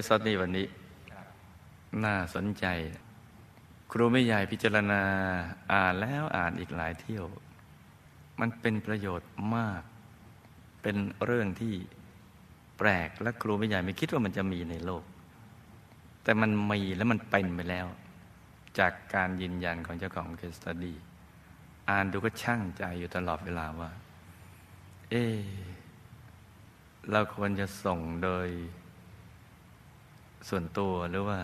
สซันี่วันนี้ น่าสนใจ ครูไม่ใหญ่พิจารณาอ่านแล้วอ่านอีกหลายเที่ยว มันเป็นประโยชน์มาก เป็นเรื่องที่แปลกและครูไม่ใหญ่ไม่คิดว่ามันจะมีในโลก แต่มันมีและมันเป็นไปแล้ว จากการยืนยันของเจ้าของเคสตดีอ่านดูก็ช่างใจอยู่ตลอดเวลาว่า เอเราควรจะส่งโดย ส่วนตัวหรือว่า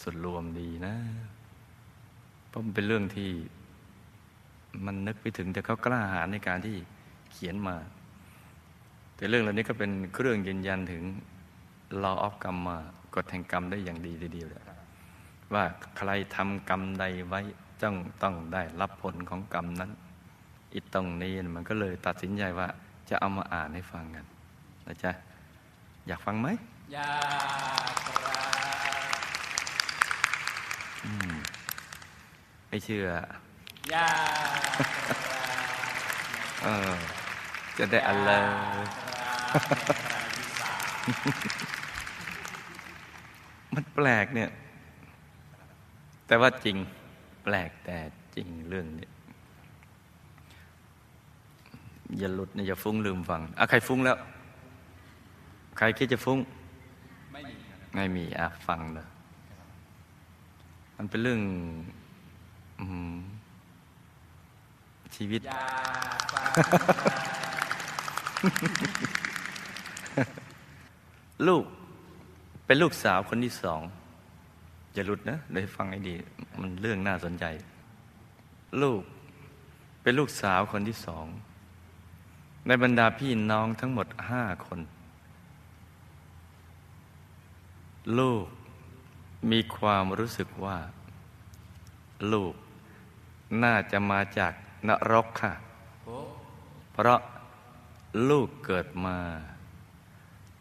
ส่วนรวมดีนะเพราะมันเป็นเรื่องที่มันนึกไปถึงแต่เขากล้าหาญในการที่เขียนมา แต่เรื่องเหล่านี้ก็เป็นเครื่องยืนยันถึง law of กรรมมากฎแห่งกรรมได้อย่างดีทีเดียวเลยว่าใครทำกรรมใดไว้จ้องต้องได้รับผลของกรรมนั้นอีตรงนี้มันก็เลยตัดสินใจว่าจะเอามาอ่านให้ฟังกันนะจ๊ะอยากฟังไหม ยากครับไม่เชื่ออยากเออ จะได้อันเลยมันแปลกเนี่ย แต่ว่าจริง แปลกแต่จริงเรื่องนี้อย่าหลุดอย่าฟุ้งลืมฟังอะใครฟุ้งแล้ว ใครคิดจะฟุ้ง ไม่มีอะฟังเลยมันเป็นเรื่องชีวิต ลูกเป็นลูกสาวคนที่สองอย่าหลุดนะเลยฟังให้ดี มันเรื่องน่าสนใจ ลูกเป็นลูกสาวคนที่สอง ในบรรดาพี่น้องทั้งหมดห้าคน ลูกมีความรู้สึกว่า ลูกน่าจะมาจากนรกค่ะ เพราะลูกเกิดมา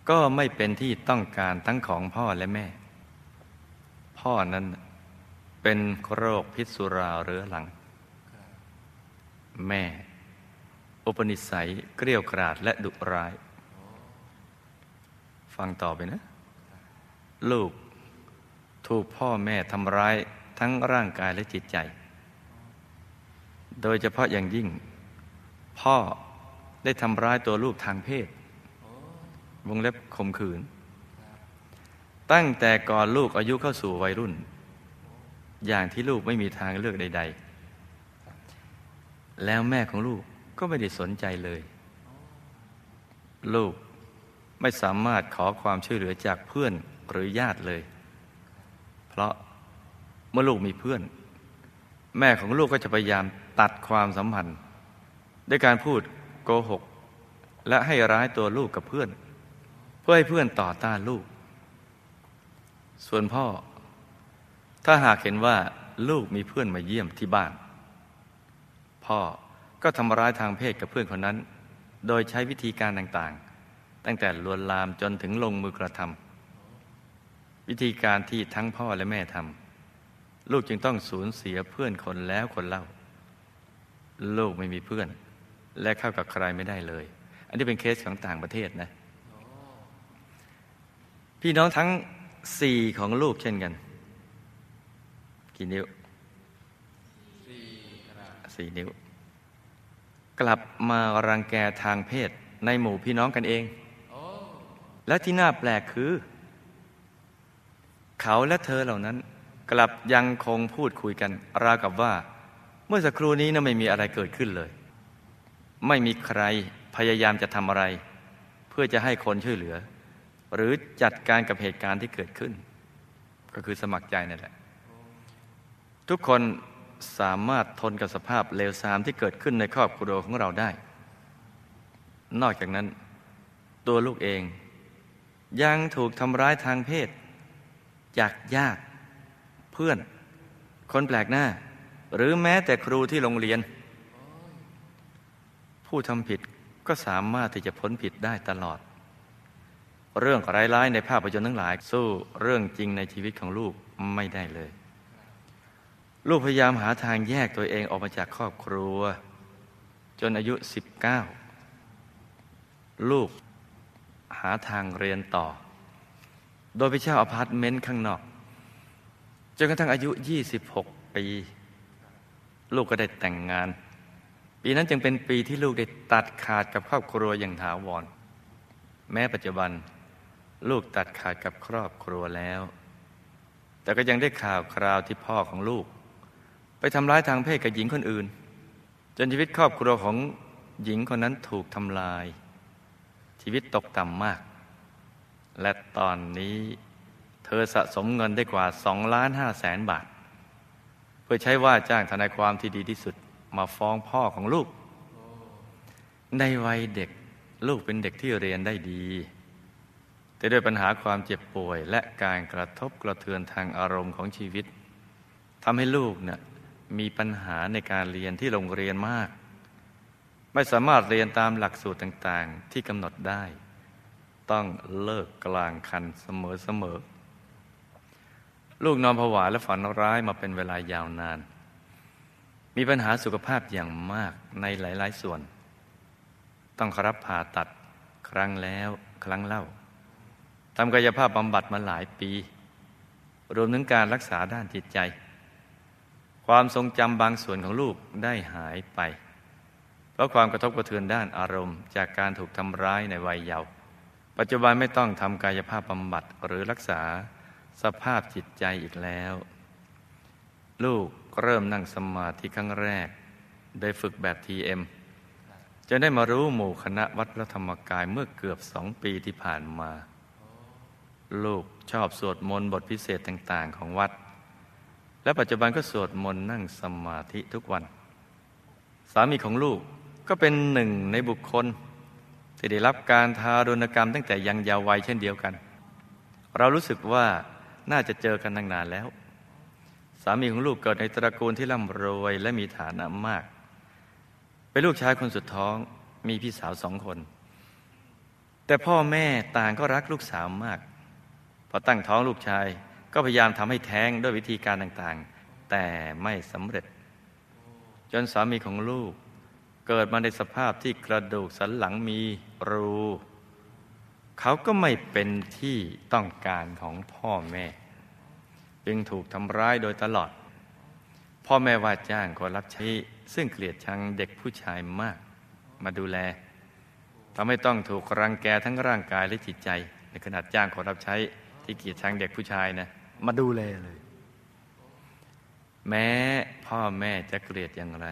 ก็ไม่เป็นที่ต้องการทั้งของพ่อและแม่ พ่อนั้นเป็นโรคพิษสุราเรื้อรัง แม่ อุปนิสัยเกลียวกราดและดุร้าย ฟังต่อไปนะ ลูกถูกพ่อแม่ทำร้ายทั้งร่างกายและจิตใจ โดยเฉพาะอย่างยิ่ง พ่อได้ทำร้ายตัวลูกทางเพศ วงเล็บข่มขืน ตั้งแต่ก่อนลูกอายุเข้าสู่วัยรุ่น อย่างที่ลูกไม่มีทางเลือกใด ๆ แล้วแม่ของลูกก็ไม่ได้สนใจเลย ลูกไม่สามารถขอความช่วยเหลือจากเพื่อน หรือญาติเลย เพราะเมื่อลูกมีเพื่อน แม่ของลูกก็จะพยายามตัดความสัมพันธ์ ด้วยการพูดโกหก และให้ร้ายตัวลูกกับเพื่อน เพื่อให้เพื่อนต่อต้านลูก ส่วนพ่อ ถ้าหากเห็นว่าลูกมีเพื่อนมาเยี่ยมที่บ้าน พ่อก็ทำร้ายทางเพศกับเพื่อนคนนั้น โดยใช้วิธีการต่างๆ ตั้งแต่ลวนลามจนถึงลงมือกระทำ วิธีการที่ทั้งพ่อและแม่ทำลูกจึงต้องสูญเสียเพื่อนคนแล้วคนเล่า ลูกไม่มีเพื่อน และเข้ากับใครไม่ได้เลย อันนี้เป็นเคสของต่างประเทศนะ พี่น้องทั้งสี่ของลูกเช่นกันกี่นิ้วสี่นิ้ว กลับมารังแกทางเพศในหมู่พี่น้องกันเอง และที่น่าแปลกคือ เขาและเธอเหล่านั้น กลับยังคงพูดคุยกัน ราวกับว่า เมื่อสักครู่นี้นะไม่มีอะไรเกิดขึ้นเลย ไม่มีใครพยายามจะทำอะไร เพื่อจะให้คนช่วยเหลือ หรือจัดการกับเหตุการณ์ที่เกิดขึ้น ก็คือสมัครใจนั่นแหละ ทุกคนสามารถทนกับสภาพเลวทรามที่เกิดขึ้นในครอบครัวของเราได้ นอกจากนั้น ตัวลูกเอง ยังถูกทำร้ายทางเพศ จากญาติเพื่อน คนแปลกหน้า หรือแม้แต่ครูที่โรงเรียน ผู้ทำผิดก็สามารถที่จะพ้นผิดได้ตลอด เรื่องร้ายๆในภาพยนตร์ทั้งหลาย สู้เรื่องจริงในชีวิตของลูกไม่ได้เลย ลูกพยายามหาทางแยกตัวเองออกมาจากครอบครัว จนอายุ 19 ลูกหาทางเรียนต่อ โดยไปเช่าอพาร์ตเมนต์ข้างนอก จนกระทั่งอายุ 26 ปี ลูกก็ได้แต่งงาน ปีนั้นจึงเป็นปีที่ลูกได้ตัดขาดกับครอบครัวอย่างถาวร แม้ปัจจุบัน ลูกตัดขาดกับครอบครัวแล้ว แต่ก็ยังได้ข่าวคราวที่พ่อของลูก ไปทำร้ายทางเพศกับหญิงคนอื่น จนชีวิตครอบครัวของหญิงคนนั้นถูกทำลาย ชีวิตตกต่ำมาก และตอนนี้เธอสะสมเงินได้กว่าสองล้านห้าแสนบาท เพื่อใช้ว่าจ้างทนายความที่ดีที่สุดมาฟ้องพ่อของลูก ในวัยเด็กลูกเป็นเด็กที่เรียนได้ดี แต่ด้วยปัญหาความเจ็บป่วย และการกระทบกระเทือนทางอารมณ์ของชีวิตทำให้ลูกเนี่ยมีปัญหาในการเรียนที่โรงเรียนมาก ไม่สามารถเรียนตามหลักสูตรต่างๆที่กำหนดได้ ต้องเลิกกลางคันเสมอๆลูกนอนผวาและฝันร้ายมาเป็นเวลายาวนาน มีปัญหาสุขภาพอย่างมากในหลาย ๆ ส่วน ต้องรับผ่าตัดครั้งแล้วครั้งเล่าทำกายภาพบำบัดมาหลายปี รวมถึงการรักษาด้านจิตใจ ความทรงจำบางส่วนของลูกได้หายไป เพราะความกระทบกระเทือนด้านอารมณ์ จากการถูกทำร้ายในวัยเยาว์ ปัจจุบันไม่ต้องทำกายภาพบำบัดหรือรักษาสภาพจิตใจอีกแล้ว ลูกเริ่มนั่งสมาธิครั้งแรกโดยฝึกแบบทีเอ็มจะได้มารู้หมู่คณะวัดพระธรรมกายเมื่อเกือบสองปีที่ผ่านมา ลูกชอบสวดมนต์บทพิเศษต่าง ๆ ของวัด และปัจจุบันก็สวดมนต์นั่งสมาธิทุกวัน สามีของลูกก็เป็นหนึ่งในบุคคล ที่ได้รับการทารุณกรรมตั้งแต่ยังเยาว์วัยเช่นเดียวกัน เรารู้สึกว่าน่าจะเจอกันตั้งนานแล้ว สามีของลูกเกิดในตระกูลที่ร่ำรวยและมีฐานะมาก เป็นลูกชายคนสุดท้องมีพี่สาวสองคน แต่พ่อแม่ต่างก็รักลูกสาวมาก พอตั้งท้องลูกชายก็พยายามทำให้แท้งด้วยวิธีการต่างๆ แต่ไม่สำเร็จ จนสามีของลูก เกิดมาในสภาพที่กระดูกสันหลังมีรู เขาก็ไม่เป็นที่ต้องการของพ่อแม่ จึงถูกทำร้ายโดยตลอด พ่อแม่ว่าจ้างคนรับใช้ซึ่งเกลียดชังเด็กผู้ชายมาก มาดูแลทำให้ต้องถูกรังแกทั้งร่างกายและจิตใจ ในขนาดจ้างคนรับใช้ที่เกลียดชังเด็กผู้ชายนะมาดูแลเลย แม้พ่อแม่จะเกลียดอย่างไร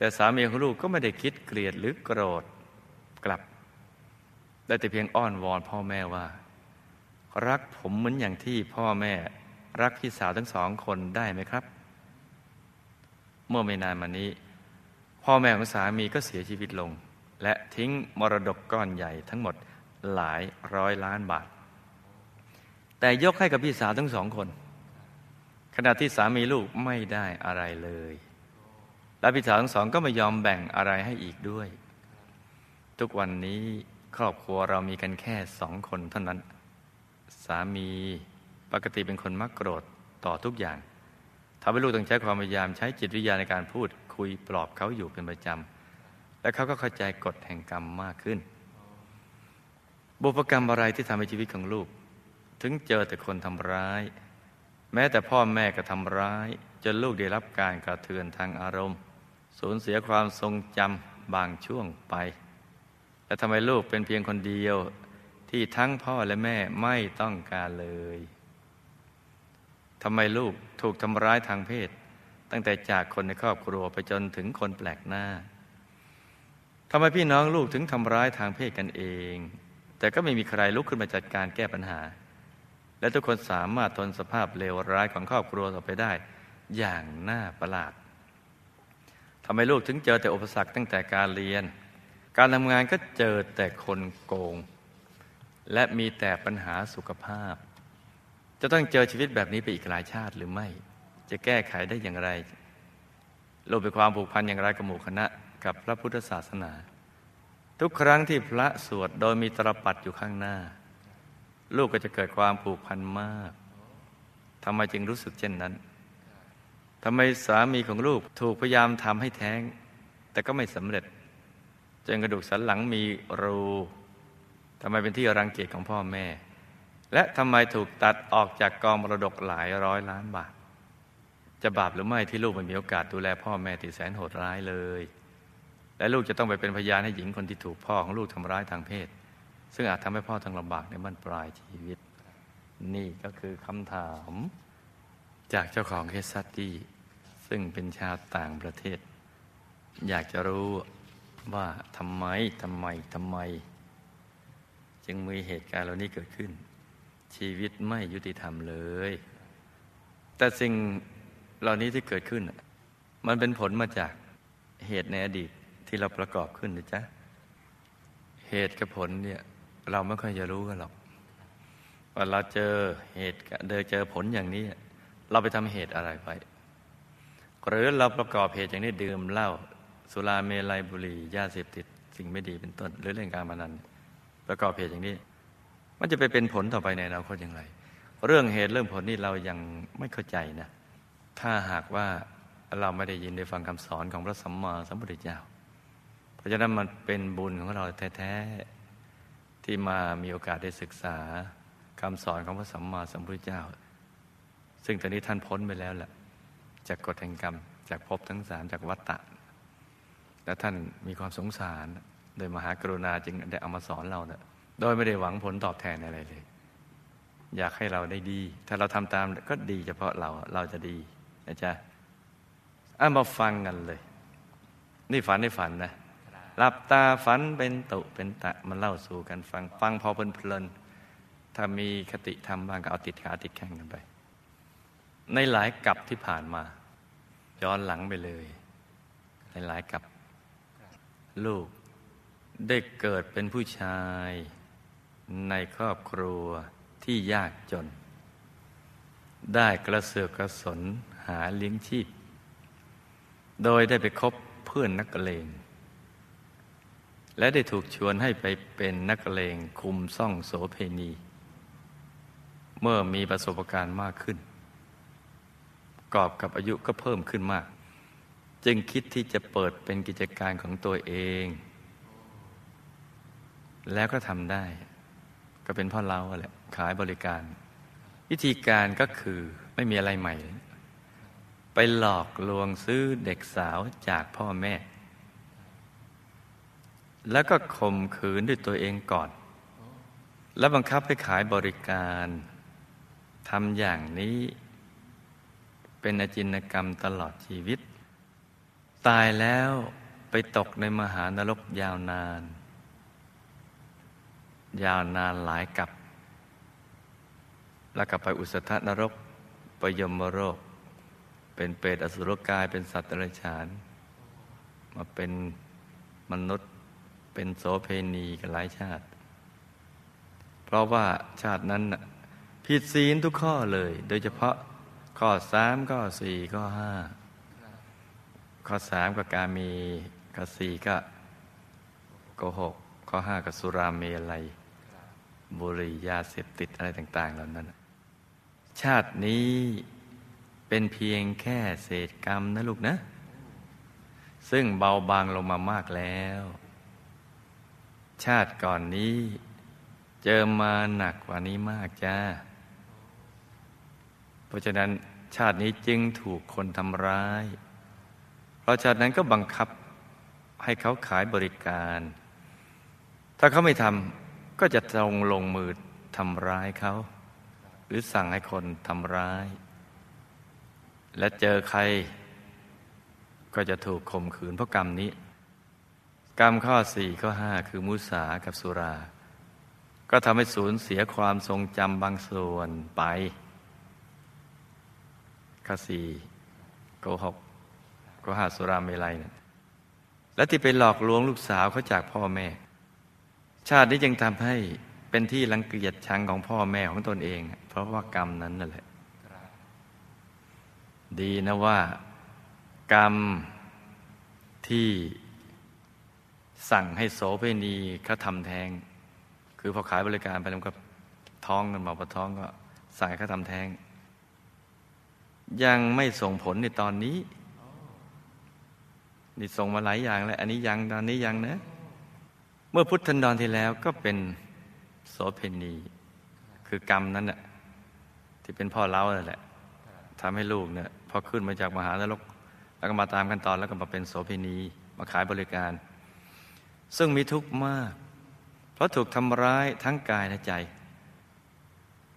แต่สามีของลูกก็ไม่ได้คิดเกลียดหรือโกรธกลับ ได้แต่เพียงอ้อนวอนพ่อแม่ว่า รักผมเหมือนอย่างที่พ่อแม่ รักพี่สาวทั้งสองคนได้ไหมครับ เมื่อไม่นานมานี้ พ่อแม่ของสามีก็เสียชีวิตลง และทิ้งมรดกก้อนใหญ่ทั้งหมดหลายร้อยล้านบาท แต่ยกให้กับพี่สาวทั้งสองคน ขณะที่สามีลูกไม่ได้อะไรเลย และพี่สาวทั้งสองก็ไม่ยอมแบ่งอะไรให้อีกด้วย ทุกวันนี้ครอบครัวเรามีกันแค่สองคนเท่านั้น สามีปกติเป็นคนมักโกรธต่อทุกอย่างทำให้ลูกต้องใช้ความพยายามใช้จิตวิทยาในการพูดคุยปลอบเขาอยู่เป็นประจำ และเขาก็เข้าใจกฎแห่งกรรมมากขึ้น บุพกรรมอะไรที่ทำให้ชีวิตของลูก ถึงเจอแต่คนทำร้าย แม้แต่พ่อแม่ก็ทำร้าย จนลูกได้รับการกระเทือนทางอารมณ์ สูญเสียความทรงจำบางช่วงไป และทำไมลูกเป็นเพียงคนเดียวที่ทั้งพ่อและแม่ไม่ต้องการเลยทำไมลูกถูกทำร้ายทางเพศ ตั้งแต่จากคนในครอบครัวไปจนถึงคนแปลกหน้าทำไมพี่น้องลูกถึงทำร้ายทางเพศกันเอง แต่ก็ไม่มีใครลุกขึ้นมาจัดการแก้ปัญหา และทุกคนสามารถทนสภาพเลวร้ายของครอบครัวต่อไปได้ อย่างน่าประหลาดำไมลูกถึงเจอแต่อุปสรรคตั้งแต่การเรียน การทำงานก็เจอแต่คนโกง และมีแต่ปัญหาสุขภาพ จะต้องเจอชีวิตแบบนี้ไปอีกหลายชาติหรือไม่ จะแก้ไขได้อย่างไรลูกเป็นความผูกพันอย่างไรกับหมู่คณะกับพระพุทธศาสนา ทุกครั้งที่พระสวดโดยมีตรปัดอยู่ข้างหน้า ลูกก็จะเกิดความผูกพันมากทำไมจึงรู้สึกเช่นนั้น ทำไมสามีของลูกถูกพยายามทำให้แท้ง แต่ก็ไม่สำเร็จจนกระดูกสันหลังมีรูทำไมเป็นที่รังเกียจของพ่อแม่ และทำไมถูกตัดออกจากกองมรดกหลายร้อยล้านบาท จะบาปหรือไม่ที่ลูกไม่มีโอกาสดูแลพ่อแม่ที่แสนโหดร้ายเลย และลูกจะต้องไปเป็นพยานให้หญิงคนที่ถูกพ่อของลูกทำร้ายทางเพศ ซึ่งอาจทำให้พ่อต้องลำบากในบั้นปลายชีวิต นี่ก็คือคำถาม จากเจ้าของ case study ซึ่งเป็นชาวต่างประเทศ อยากจะรู้ว่าทำไมทำไมทำไม จึงมีเหตุการณ์เหล่านี้เกิดขึ้น ชีวิตไม่ยุติธรรมเลย แต่สิ่งเหล่านี้ที่เกิดขึ้น มันเป็นผลมาจากเหตุในอดีตที่เราประกอบขึ้นนะจ๊ะเหตุกับผลเนี่ยเราไม่ค่อยจะรู้กันหรอกว่าเราเจอเหตุเดินเจอผลอย่างนี้ เราไปทำเหตุอะไรไปหรือเราประกอบเหตุอย่างนี้ดื่มเหล้าสุราเมลัยบุหรี่ยาเสพติด สิ่งไม่ดีเป็นต้น หรือเรื่องการพนันประกอบเหตุอย่างนี้ มันจะไปเป็นผลต่อไปในอนาคตอย่างไร เรื่องเหตุเรื่องผลนี่เรายังไม่เข้าใจนะ ถ้าหากว่าเราไม่ได้ยินได้ฟังคำสอนของพระสัมมาสัมพุทธเจ้า เพราะฉะนั้นมันเป็นบุญของเราแท้ๆที่มามีโอกาสได้ศึกษาคำสอนของพระสัมมาสัมพุทธเจ้า ซึ่งตอนนี้ท่านพ้นไปแล้วแหละจากกฎแห่งกรรม จากภพทั้งสามจากวัฏฏะและท่านมีความสงสาร โดยมหากรุณาจึงได้เอามาสอนเราเนะโดยไม่ได้หวังผลตอบแทนอะไรเลย อยากให้เราได้ดี ถ้าเราทำตามก็ดีเฉพาะเราเราจะดีนะจ๊ะอะมาฟังกันเลย นี่ฝันในฝันนะหลับตาฝันเป็นตุเป็นตะมันเล่าสู่กันฟัง ฟังพอเพลินๆถ้ามีคติธรรมบ้างก็เอาติดขาติดแข้งกันไป ในหลายกับที่ผ่านมา ย้อนหลังไปเลย ในหลายกับลูกได้เกิดเป็นผู้ชาย ในครอบครัวที่ยากจน ได้กระเสือกกระสนหาเลี้ยงชีพ โดยได้ไปคบเพื่อนนักเลงและได้ถูกชวนให้ไปเป็นนักเลงคุมซ่องโสเพณี เมื่อมีประสบการณ์มากขึ้น กอบกับอายุก็เพิ่มขึ้นมาก จึงคิดที่จะเปิดเป็นกิจการของตัวเอง แล้วก็ทำได้ ก็เป็นพ่อเราแหละขายบริการ วิธีการก็คือไม่มีอะไรใหม่ ไปหลอกลวงซื้อเด็กสาวจากพ่อแม่ แล้วก็ข่มขืนด้วยตัวเองก่อน แล้วบังคับให้ขายบริการทำอย่างนี้ เป็นอจินกรรมตลอดชีวิต ตายแล้วไปตกในมหานรกยาวนาน ยาวนานหลายกับ แล้วก็ไปอุสธนรกไปยมโรค เป็นเปรตอสุรกายเป็นสัตว์เดรัจฉาน มาเป็นมนุษย์เป็นโสเพณีกันหลายชาติ เพราะว่าชาตินั้นผิดศีลทุกข้อเลย โดยเฉพาะ ข้อสามข้อสี่ข้อห้าข้อสามก็การมีข้อสี่ก็โกหกข้อห้าก็สุราเมลัย บุหรี่ยาเสพติดอะไรต่าง ๆ เหล่านั้น ชาตินี้เป็นเพียงแค่เศษกรรมนะลูกนะ ซึ่งเบาบางลงมามากแล้ว ชาติก่อนนี้ เจอมาหนักกว่านี้มากจ้า เพราะฉะนั้น ชาตินี้จึงถูกคนทำร้าย เพราะชาตินั้นก็บังคับให้เขาขายบริการ ถ้าเขาไม่ทำก็จะตรงลงมือทำร้ายเขา หรือสั่งให้คนทำร้าย และเจอใคร ก็จะถูกข่มขืนเพราะกรรมนี้ กรรมข้อสี่ข้อห้าคือมุสากับสุรา ก็ทำให้สูญเสียความทรงจำบางส่วนไป ข้อสี่โกหกโกหาสุราเมลัยเนี่ยและที่ไปหลอกลวงลูกสาวเขาจากพ่อแม่ ชาตินี้จึงทำให้เป็นที่รังเกียจชังของพ่อแม่ของตนเอง เพราะว่ากรรมนั้นนั่นแหละ ดีนะว่า กรรมที่สั่งให้โสเพณีเขาทำแทงคือพอขายบริการไปแล้วก็ท้องกันมาพอท้องก็สั่งให้เขาทำแทง ยังไม่ส่งผลในตอนนี้ นี่ส่งมาหลายอย่างแล้ว อันนี้ยังตอนนี้ยังนะ เมื่อพุทธันดรที่แล้วก็เป็นโสเพณีคือกรรมนั้นน่ะที่เป็นพ่อเล้านั่นแหละทำให้ลูกเนี่ยพอขึ้นมาจากมหานรก แล้วก็มาตามขั้นตอนแล้วก็มาเป็นโสเภณีมาขายบริการ ซึ่งมีทุกข์มาก เพราะถูกทำร้ายทั้งกายและใจ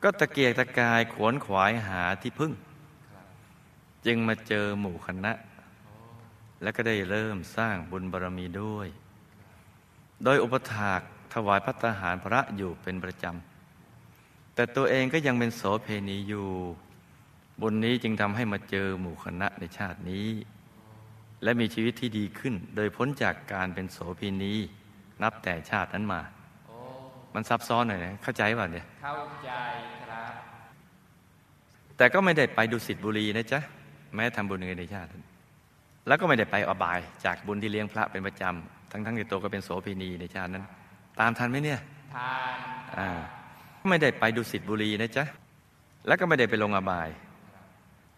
ก็ตะเกียกตะกายขวนขวายหาที่พึ่ง จึงมาเจอหมู่คณะ แล้วก็ได้เริ่มสร้างบุญบารรมีด้วย โดยอุปถากถวายพัตตาหารพระอยู่เป็นประจำ แต่ตัวเองก็ยังเป็นโสเพณีอยู่ บุญนี้จึงทำให้มาเจอหมู่คณะในชาตินี้ และมีชีวิตที่ดีขึ้น โดยพ้นจากการเป็นโสเพณีนับแต่ชาตินั้นมาโอ้มันซับซ้อนหน่อยนะเข้าใจป่ะเนี่ย เข้าใจครับ แต่ก็ไม่ได้ไปดุสิตบุรีนะจ๊ะ แม้ทำบุญในชาติ แล้วก็ไม่ได้ไปอบายจากบุญที่เลี้ยงพระเป็นประจำทั้งทั้งที่ตัวก็เป็นโสเภณีในชาตินั้น ตามทันไหมเนี่ยทานอ่าไม่ได้ไปดุสิตบุรีนะจ๊ะแล้วก็ไม่ได้ไปลงอบาย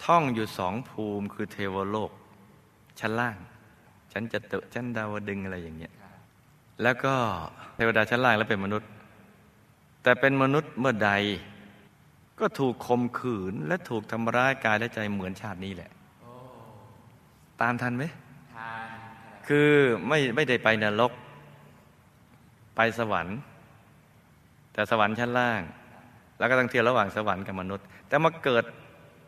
ท่องอยู่สองภูมิคือเทวโลก ชั้นล่าง ชั้นจตุชั้นดาวดึงอะไรอย่างเงี้ยแล้วก็เทวดาชั้นล่างแล้วเป็นมนุษย์ แต่เป็นมนุษย์เมื่อใด ก็ถูกข่มขืนและถูกทำร้ายกายและใจเหมือนชาตินี้แหละ ตามทันไหมทานครับคือไม่ไม่ได้ไปนรก ไปสวรรค์ แต่สวรรค์ชั้นล่าง แล้วก็ต้องเที่ยวระหว่างสวรรค์กับมนุษย์ แต่มาเกิด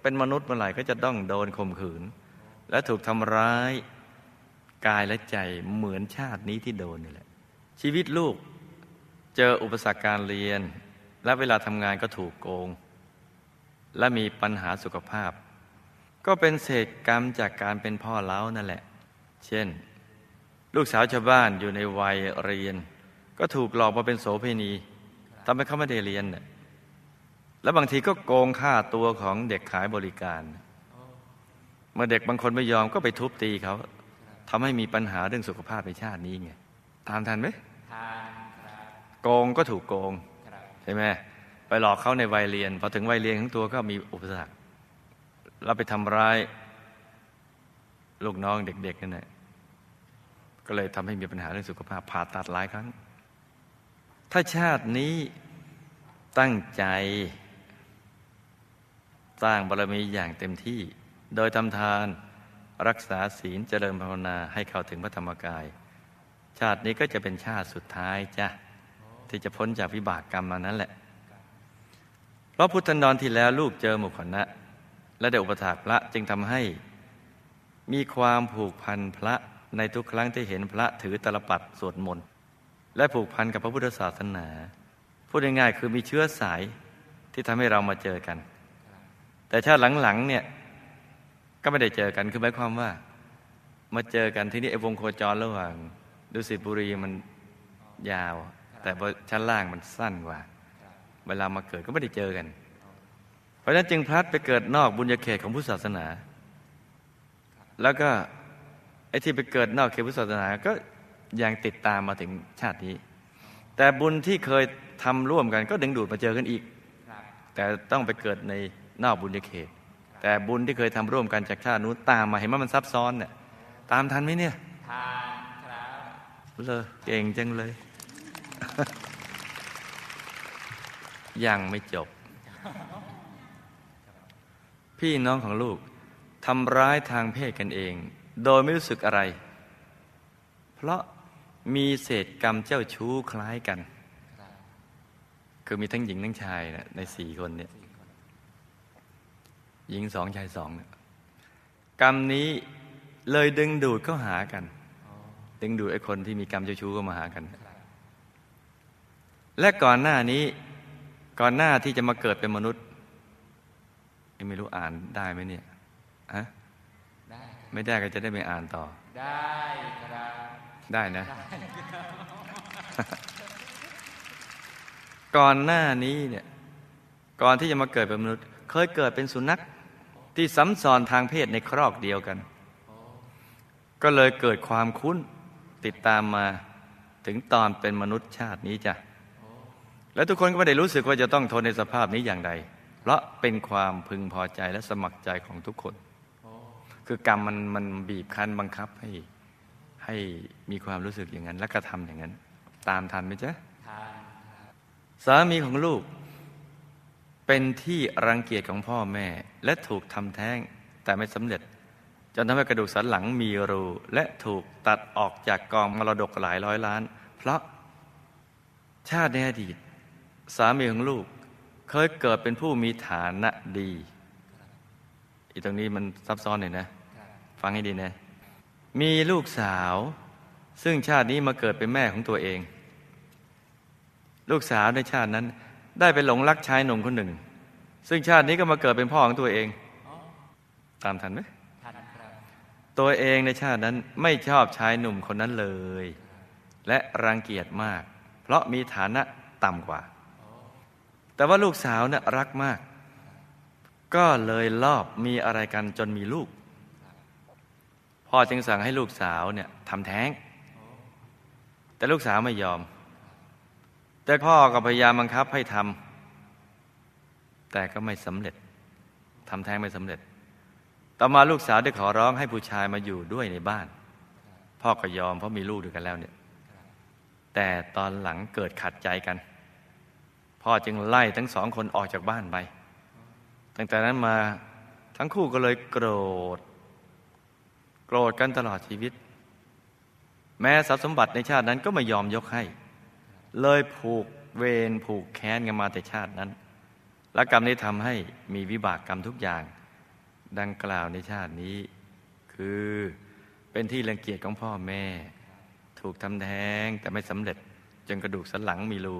เป็นมนุษย์เมื่อไหร่ก็จะต้องโดนข่มขืน และถูกทำร้ายกายและใจเหมือนชาตินี้ที่โดนนี่แหละ ชีวิตลูกเจออุปสรรคการเรียน และเวลาทำงานก็ถูกโกง และมีปัญหาสุขภาพ ก็เป็นเศษกรรมจากการเป็นพ่อเล้านั่นแหละ เช่น ลูกสาวชาวบ้านอยู่ในวัยเรียน ก็ถูกหลอกมาเป็นโสเภณีทำให้เขาไม่ได้เรียนน่ะแล้วบางทีก็โกงค่าตัวของเด็กขายบริการ เมื่อเด็กบางคนไม่ยอมก็ไปทุบตีเขาทำให้มีปัญหาเรื่องสุขภาพในชาตินี้ไงตามทันไหมทานครับโกงก็ถูกโกงครับใช่ไหม ไปหลอกเขาในวัยเรียน พอถึงวัยเรียนของตัวก็มีอุปสรรคเราไปทำร้าย ลูกน้องเด็กๆนั่นแหละก็เลยทำให้มีปัญหาเรื่องสุขภาพผ่าตัดหลายครั้ง ถ้าชาตินี้ตั้งใจ สร้างบารมีอย่างเต็มที่ โดยทำทานรักษาศีลเจริญภาวนาให้เข้าถึงพระธรรมกาย ชาตินี้ก็จะเป็นชาติสุดท้ายจ้ะที่จะพ้นจากวิบากกรรมมานั้นแหละ พราะพุทธันดรที่แล้วลูกเจอหมู่คณะ และได้อุปถากพระจึงทำให้ มีความผูกพันพระในทุกครั้งที่เห็นพระถือตลปัดสวดมนต์และผูกพันกับพระพุทธศาสนา พูดง่ายๆคือมีเชื้อสายที่ทำให้เรามาเจอกัน แต่ชาติหลังๆเนี่ยก็ไม่ได้เจอกันคือหมายความว่า มาเจอกันที่นี่ไอ้วงโคจรระหว่างดุสิตบุรีมันยาว แต่ชั้นล่างมันสั้นกว่า เวลามาเกิดก็ไม่ได้เจอกัน เพราะฉะนั้นจึงพลัดไปเกิดนอกบุญญาเขตของพุทธศาสนา แล้วก็ไอ้ที่ไปเกิดนอกเขตพุทธศาสนาก็ยังติดตามมาถึงชาตินี้ แต่บุญที่เคยทำร่วมกันก็ดึงดูดมาเจอกันอีกครับแต่ต้องไปเกิดในนอกบุญญาเขต แต่บุญที่เคยทำร่วมกันจากชาตินู้นตามมาเห็นว่ามันซับซ้อนเนี่ยตามทันไหมเนี่ย ทานครับเลยเก่งจังเลย ยังไม่จบ พี่น้องของลูกทำร้ายทางเพศกันเอง โดยไม่รู้สึกอะไร เพราะมีเศษกรรมเจ้าชู้คล้ายกัน คือมีทั้งหญิงทั้งชายนะในสี่คนเนี่ยหญิงสองชายสองเนี่ยกรรมนี้เลยดึงดูดเข้าหากัน ดึงดูดไอ้คนที่มีกรรมเจ้าชู้ก็มาหากัน และก่อนหน้านี้ ก่อนหน้าที่จะมาเกิดเป็นมนุษย์ยังไม่รู้อ่านได้ไหมเนี่ยฮะได้ครับไม่ได้ก็จะได้ไปอ่านต่อ ได้ครับได้นะ ก่อนหน้านี้เนี่ย ก่อนที่จะมาเกิดเป็นมนุษย์ เคยเกิดเป็นสุนัขที่ซ้ำซ้อนทางเพศในครอกเดียวกัน ก็เลยเกิดความคุ้นติดตามมาถึงตอนเป็นมนุษย์ชาตินี้จ้ะ และทุกคนก็ไม่ได้รู้สึกว่าจะต้องทนในสภาพนี้อย่างใด เพราะเป็นความพึงพอใจและสมัครใจของทุกคนโอ้คือกรรมมันมันบีบคั้นบังคับให้ให้มีความรู้สึกอย่างนั้น และกระทำอย่างนั้น ตามทันไหมจ๊ะทานครับสามีของลูก เป็นที่รังเกียจของพ่อแม่ และถูกทำแท้งแต่ไม่สำเร็จ จนทำให้กระดูกสันหลังมีรู และถูกตัดออกจากกองมรดกหลายร้อยล้าน เพราะชาติในอดีต สามีของลูก เคยเกิดเป็นผู้มีฐานะดี อีตรงนี้มันซับซ้อนหน่อยนะ ฟังให้ดีนะ มีลูกสาว ซึ่งชาตินี้มาเกิดเป็นแม่ของตัวเอง ลูกสาวในชาตินั้น ได้ไปหลงรักชายหนุ่มคนหนึ่ง ซึ่งชาตินี้ก็มาเกิดเป็นพ่อของตัวเอง ตามทันไหมทันตัวเองในชาตินั้นไม่ชอบชายหนุ่มคนนั้นเลย และรังเกียจมาก เพราะมีฐานะต่ำกว่า แต่ว่าลูกสาวน่ะรักมาก ก็เลยลอบมีอะไรกันจนมีลูก พ่อจึงสั่งให้ลูกสาวเนี่ยทำแท้ง แต่ลูกสาวไม่ยอม แต่พ่อก็พยายามบังคับให้ทำแต่ก็ไม่สำเร็จทำแท้งไม่สำเร็จ ต่อมาลูกสาวได้ขอร้องให้ผู้ชายมาอยู่ด้วยในบ้าน พ่อก็ยอมเพราะมีลูกด้วยกันแล้วเนี่ยแต่ตอนหลังเกิดขัดใจกัน พ่อจึงไล่ทั้งสองคนออกจากบ้านไปตั้งแต่นั้นมาทั้งคู่ก็เลยโกรธ โกรธกันตลอดชีวิต แม้ทรัพย์สมบัติในชาตินั้นก็ไม่ยอมยกให้ เลยผูกเวรผูกแค้นกันมาแต่ชาตินั้น และกรรมนี้ทำให้มีวิบากกรรมทุกอย่าง ดังกล่าวในชาตินี้ คือเป็นที่รังเกียจของพ่อแม่ ถูกทำแท้งแต่ไม่สำเร็จจนกระดูกสันหลังมีรู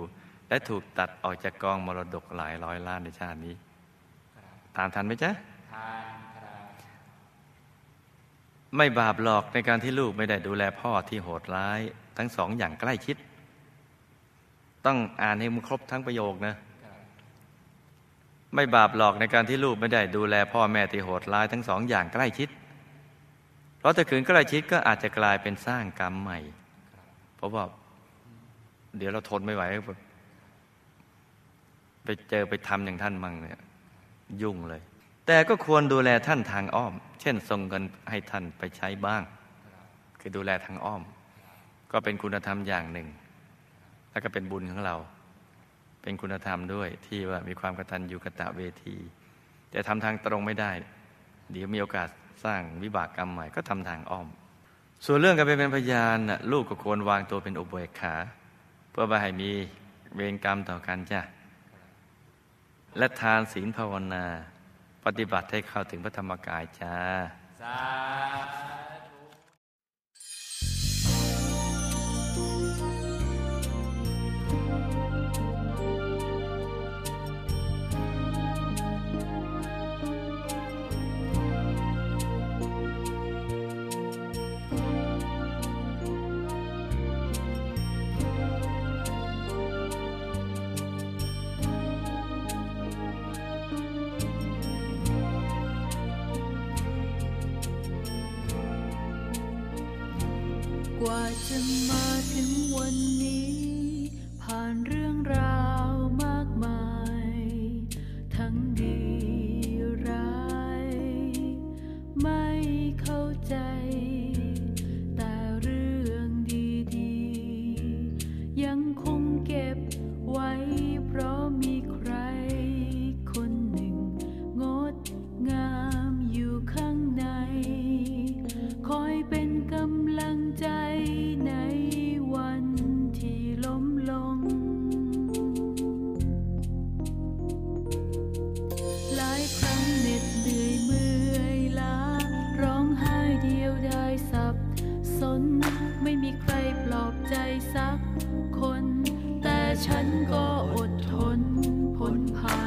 และถูกตัดออกจากกองมรดกหลายร้อยล้านในชาตินี้ ตามทันไหมจ๊ะทันครับไม่บาปหรอกในการที่ลูกไม่ได้ดูแลพ่อที่โหดร้าย ทั้งสองอย่างใกล้ชิด ต้องอ่านให้มันครบทั้งประโยคนะ ไม่บาปหรอกในการที่ลูกไม่ได้ดูแลพ่อแม่ที่โหดร้าย ทั้งสองอย่างใกล้ชิด เพราะถ้าขืนใกล้ชิดก็อาจจะกลายเป็นสร้างกรรมใหม่ เพราะว่าเดี๋ยวเราทนไม่ไหวแบบ ไปเจอไปทำอย่างท่านมั่งเนี่ยยุ่งเลย แต่ก็ควรดูแลท่านทางอ้อม เช่นส่งเงินให้ท่านไปใช้บ้าง คือดูแลทางอ้อม ก็เป็นคุณธรรมอย่างหนึ่ง แล้วก็เป็นบุญของเรา เป็นคุณธรรมด้วยที่ว่ามีความกตัญญูกะตะเวที แต่ทำทางตรงไม่ได้ เดี๋ยวมีโอกาสสร้างวิบากกรรมใหม่ก็ทำทางอ้อม ส่วนเรื่องการไปเป็นพยานลูกก็ควรวางตัวเป็นอุเบกขา เพื่อไม่ให้มีเวรกรรมต่อกันจ้ะ และทานศีลภาวนา ปฏิบัติให้เข้าถึงพระธรรมกายจ้า สาธุ จะมาถึงวันนี้ ผ่านเรื่องราว ฉันก็อดทนพ้นผ่าน